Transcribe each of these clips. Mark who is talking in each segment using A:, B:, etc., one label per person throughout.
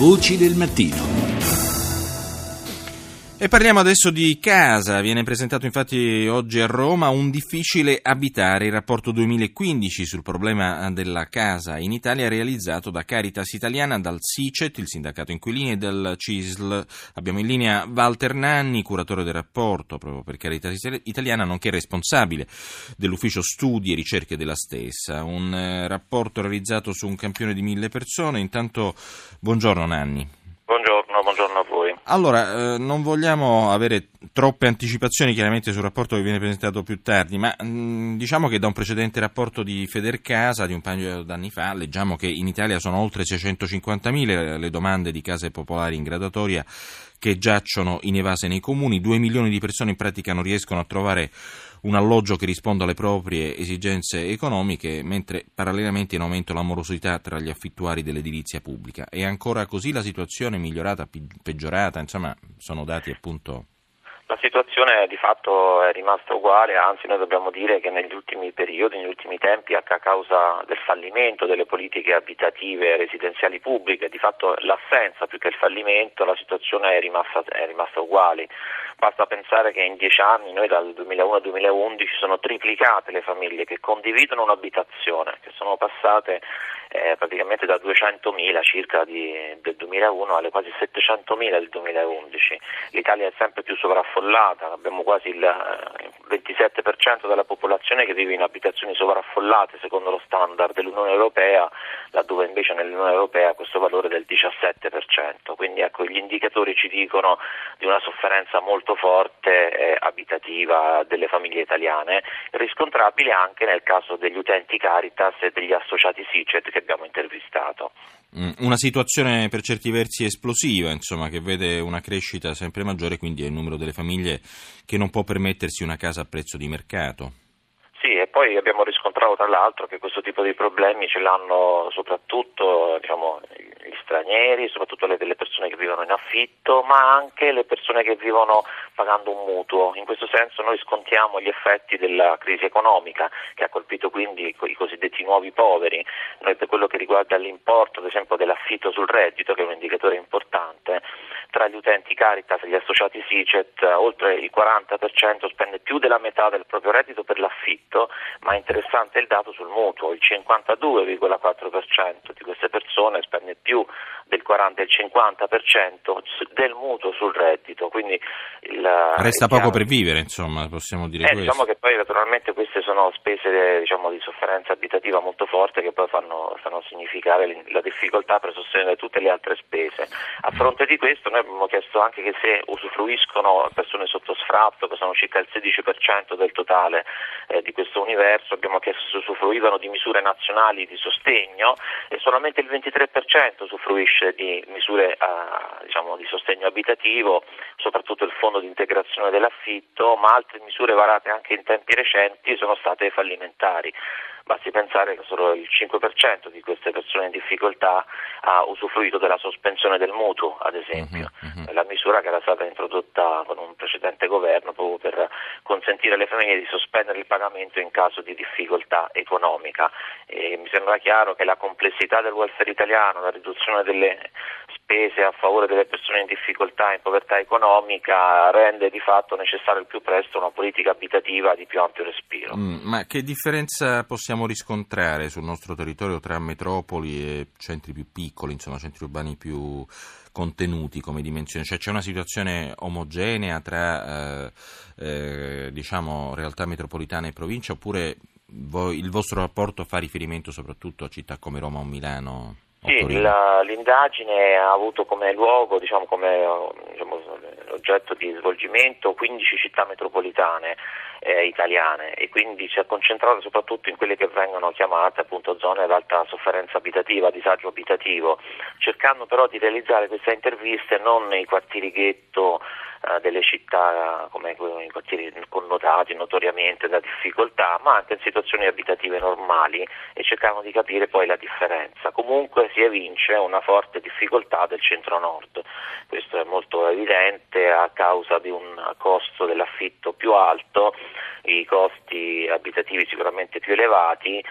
A: Voci del mattino. E parliamo adesso di casa. Viene presentato infatti oggi a Roma un difficile abitare, il rapporto 2015 sul problema della casa in Italia realizzato da Caritas Italiana, dal SICET, il sindacato inquilini, e dal CISL. Abbiamo in linea Walter Nanni, curatore del rapporto proprio per Caritas Italiana, nonché responsabile dell'ufficio studi e ricerche della stessa. Un eh, rapporto realizzato su un campione di mille persone. Intanto, buongiorno Nanni.
B: Buongiorno, buongiorno a voi.
A: Allora, eh, non vogliamo avere troppe anticipazioni chiaramente sul rapporto che viene presentato più tardi, ma mh, mm, diciamo che da un precedente rapporto di Federcasa di un paio d'anni fa leggiamo che in Italia sono oltre 650.000 le domande di case popolari in gradatoria che giacciono in evase nei comuni, 2 milioni di persone in pratica non riescono a trovare un alloggio che risponda alle proprie esigenze economiche, mentre parallelamente in aumento la morosità tra gli affittuari dell'edilizia pubblica. È ancora così la situazione migliorata, peggiorata? Insomma, sono dati appunto
B: la situazione di fatto è rimasta uguale, anzi noi dobbiamo dire che negli ultimi periodi, negli ultimi tempi, a causa del fallimento delle politiche abitative residenziali pubbliche, di fatto l'assenza più che il fallimento, la situazione è rimasta, è rimasta uguale. Basta pensare che in dieci anni, noi dal 2001 al 2011, sono triplicate le famiglie che condividono un'abitazione, che sono passate eh, praticamente da 200.000 circa di, del 2001 alle quasi 700.000 del 2011. L'Italia è sempre più sovraffollata, abbiamo quasi il 27% della popolazione che vive in abitazioni sovraffollate secondo lo standard dell'Unione Europea, laddove invece nell'Unione Europea questo valore è del 17%. Quindi ecco, gli indicatori ci dicono di una sofferenza molto forte eh, abitativa delle famiglie italiane, riscontrabile anche nel caso degli utenti Caritas e degli associati SICET che abbiamo intervistato.
A: Mm, una situazione per certi versi esplosiva, insomma, che vede una crescita sempre maggiore, quindi è il numero delle famiglie che non può permettersi una casa a prezzo di mercato.
B: Sì, e poi abbiamo riscontrato tra l'altro che questo tipo di problemi ce l'hanno soprattutto diciamo, gli stranieri, soprattutto le, le persone che vivono in affitto, ma anche le persone che vivono pagando un mutuo. In questo senso noi scontiamo gli effetti della crisi economica che ha colpito quindi i cosiddetti nuovi poveri. Noi per quello che riguarda l'importo, ad esempio, dell'affitto sul reddito, che è un indicatore importante, tra gli utenti Caritas e gli associati SICET oltre il 40% spende più della metà del proprio reddito per l'affitto, ma è interessante il dato sul mutuo, il 52,4% di queste persone spende più del 40 e il 50% del mutuo sul reddito. Quindi il,
A: Resta poco per vivere, insomma, possiamo dire
B: eh,
A: questo.
B: Diciamo che poi naturalmente queste sono spese diciamo, di sofferenza abitativa molto forti che poi fanno, fanno significare la difficoltà per sostenere tutte le altre spese. A fronte di questo noi abbiamo chiesto anche che se usufruiscono persone sotto sfratto, che sono circa il 16% del totale eh, di questo universo, abbiamo chiesto se usufruivano di misure nazionali di sostegno e solamente il 23% usufruisce di misure eh, diciamo, di sostegno abitativo, soprattutto il fondo di integrazione dell'affitto, ma altre misure varate anche in tempi recenti sono state fallimentari. Basti pensare che solo il 5% di queste persone in difficoltà ha usufruito della sospensione del mutuo, ad esempio, uh-huh, uh-huh. la misura che era stata introdotta con un precedente governo proprio consentire alle famiglie di sospendere il pagamento in caso di difficoltà economica. E mi sembra chiaro che la complessità del welfare italiano, la riduzione delle spese a favore delle persone in difficoltà e in povertà economica rende di fatto necessario il più presto una politica abitativa di più ampio respiro.
A: Mm, ma che differenza possiamo riscontrare sul nostro territorio tra metropoli e centri più piccoli, insomma centri urbani più contenuti come dimensione? Cioè c'è una situazione omogenea tra eh, eh, diciamo, realtà metropolitane e provincia oppure voi, il vostro rapporto fa riferimento soprattutto a città come Roma o Milano?
B: Sì, la, l'indagine ha avuto come luogo, diciamo, come diciamo, oggetto di svolgimento 15 città metropolitane eh, italiane e quindi si è concentrata soprattutto in quelle che vengono chiamate appunto zone ad alta sofferenza abitativa, disagio abitativo, cercando però di realizzare queste interviste non nei quartieri ghetto eh, delle città come i quartieri connotati notoriamente da difficoltà, ma anche in situazioni abitative normali e cercando di capire poi la differenza. Comunque si evince una forte difficoltà del centro-nord, questo è molto evidente a causa di un costo dell'affitto più alto, i costi abitativi sicuramente più elevati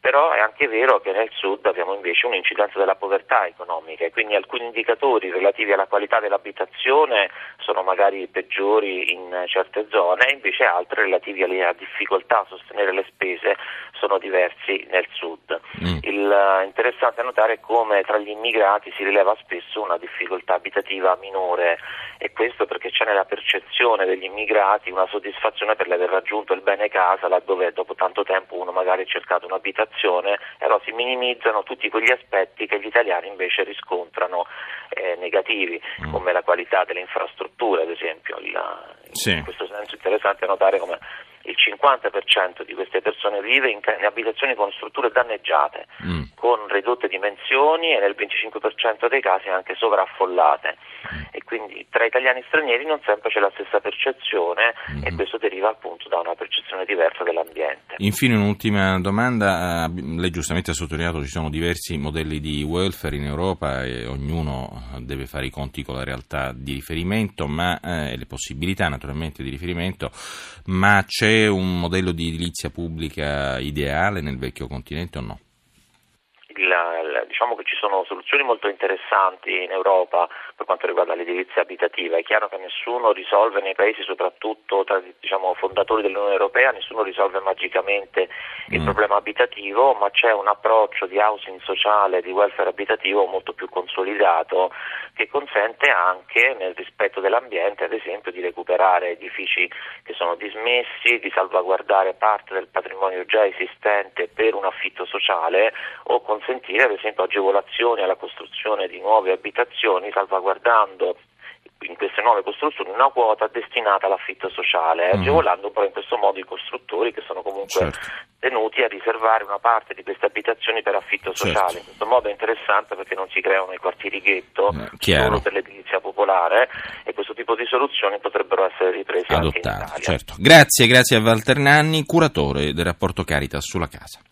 B: però è anche vero che nel sud abbiamo invece un'incidenza della povertà economica e quindi alcuni indicatori relativi alla qualità dell'abitazione sono magari peggiori in certe zone, invece altri relativi alla difficoltà a sostenere le spese sono diversi nel sud. Mm. Il, uh, interessante notare come tra gli immigrati si rileva spesso una difficoltà abitativa minore e questo perché c'è nella percezione degli immigrati una soddisfazione per l'aver raggiunto il bene casa laddove dopo tanto tempo uno magari ha cercato un'abitazione e allora si minimizzano tutti quegli aspetti che gli italiani invece riscontrano eh, negativi mm. come la qualità delle infrastrutture ad esempio. Il, sì. In questo senso è interessante notare come il 50% di queste persone vive in, in abitazioni con strutture danneggiate, mm. con ridotte dimensioni e nel 25% dei casi anche sovraffollate. Mm. E quindi tra italiani e stranieri non sempre c'è la stessa percezione mm. e questo deriva appunto da una percezione diversa dell'ambiente.
A: Infine un'ultima domanda, eh, lei giustamente ha sottolineato che ci sono diversi modelli di welfare in Europa e ognuno deve fare i conti con la realtà di riferimento ma, eh, e le possibilità naturalmente di riferimento, ma c'è un modello di edilizia pubblica ideale nel vecchio continente o no?
B: La, diciamo che ci sono soluzioni molto interessanti in Europa per quanto riguarda l'edilizia abitativa. È chiaro che nessuno risolve nei paesi, soprattutto tra diciamo, fondatori dell'Unione Europea, nessuno risolve magicamente il mm. problema abitativo, ma c'è un approccio di housing sociale, di welfare abitativo molto più consolidato che consente anche nel rispetto dell'ambiente, ad esempio, di recuperare edifici che sono dismessi, di salvaguardare parte del patrimonio già esistente per un affitto sociale o consentire ad esempio agevolazioni alla costruzione di nuove abitazioni salvaguardando in queste nuove costruzioni una quota destinata all'affitto sociale, mm. agevolando però in questo modo i costruttori che sono comunque certo. tenuti a riservare una parte di queste abitazioni per affitto certo. sociale. In questo modo è interessante perché non si creano i quartieri ghetto eh, solo per l'edilizia popolare e questo tipo di soluzioni potrebbero essere riprese Adottate, anche in Italia.
A: Certo. Grazie, grazie a Walter Nanni, curatore del rapporto Caritas sulla casa.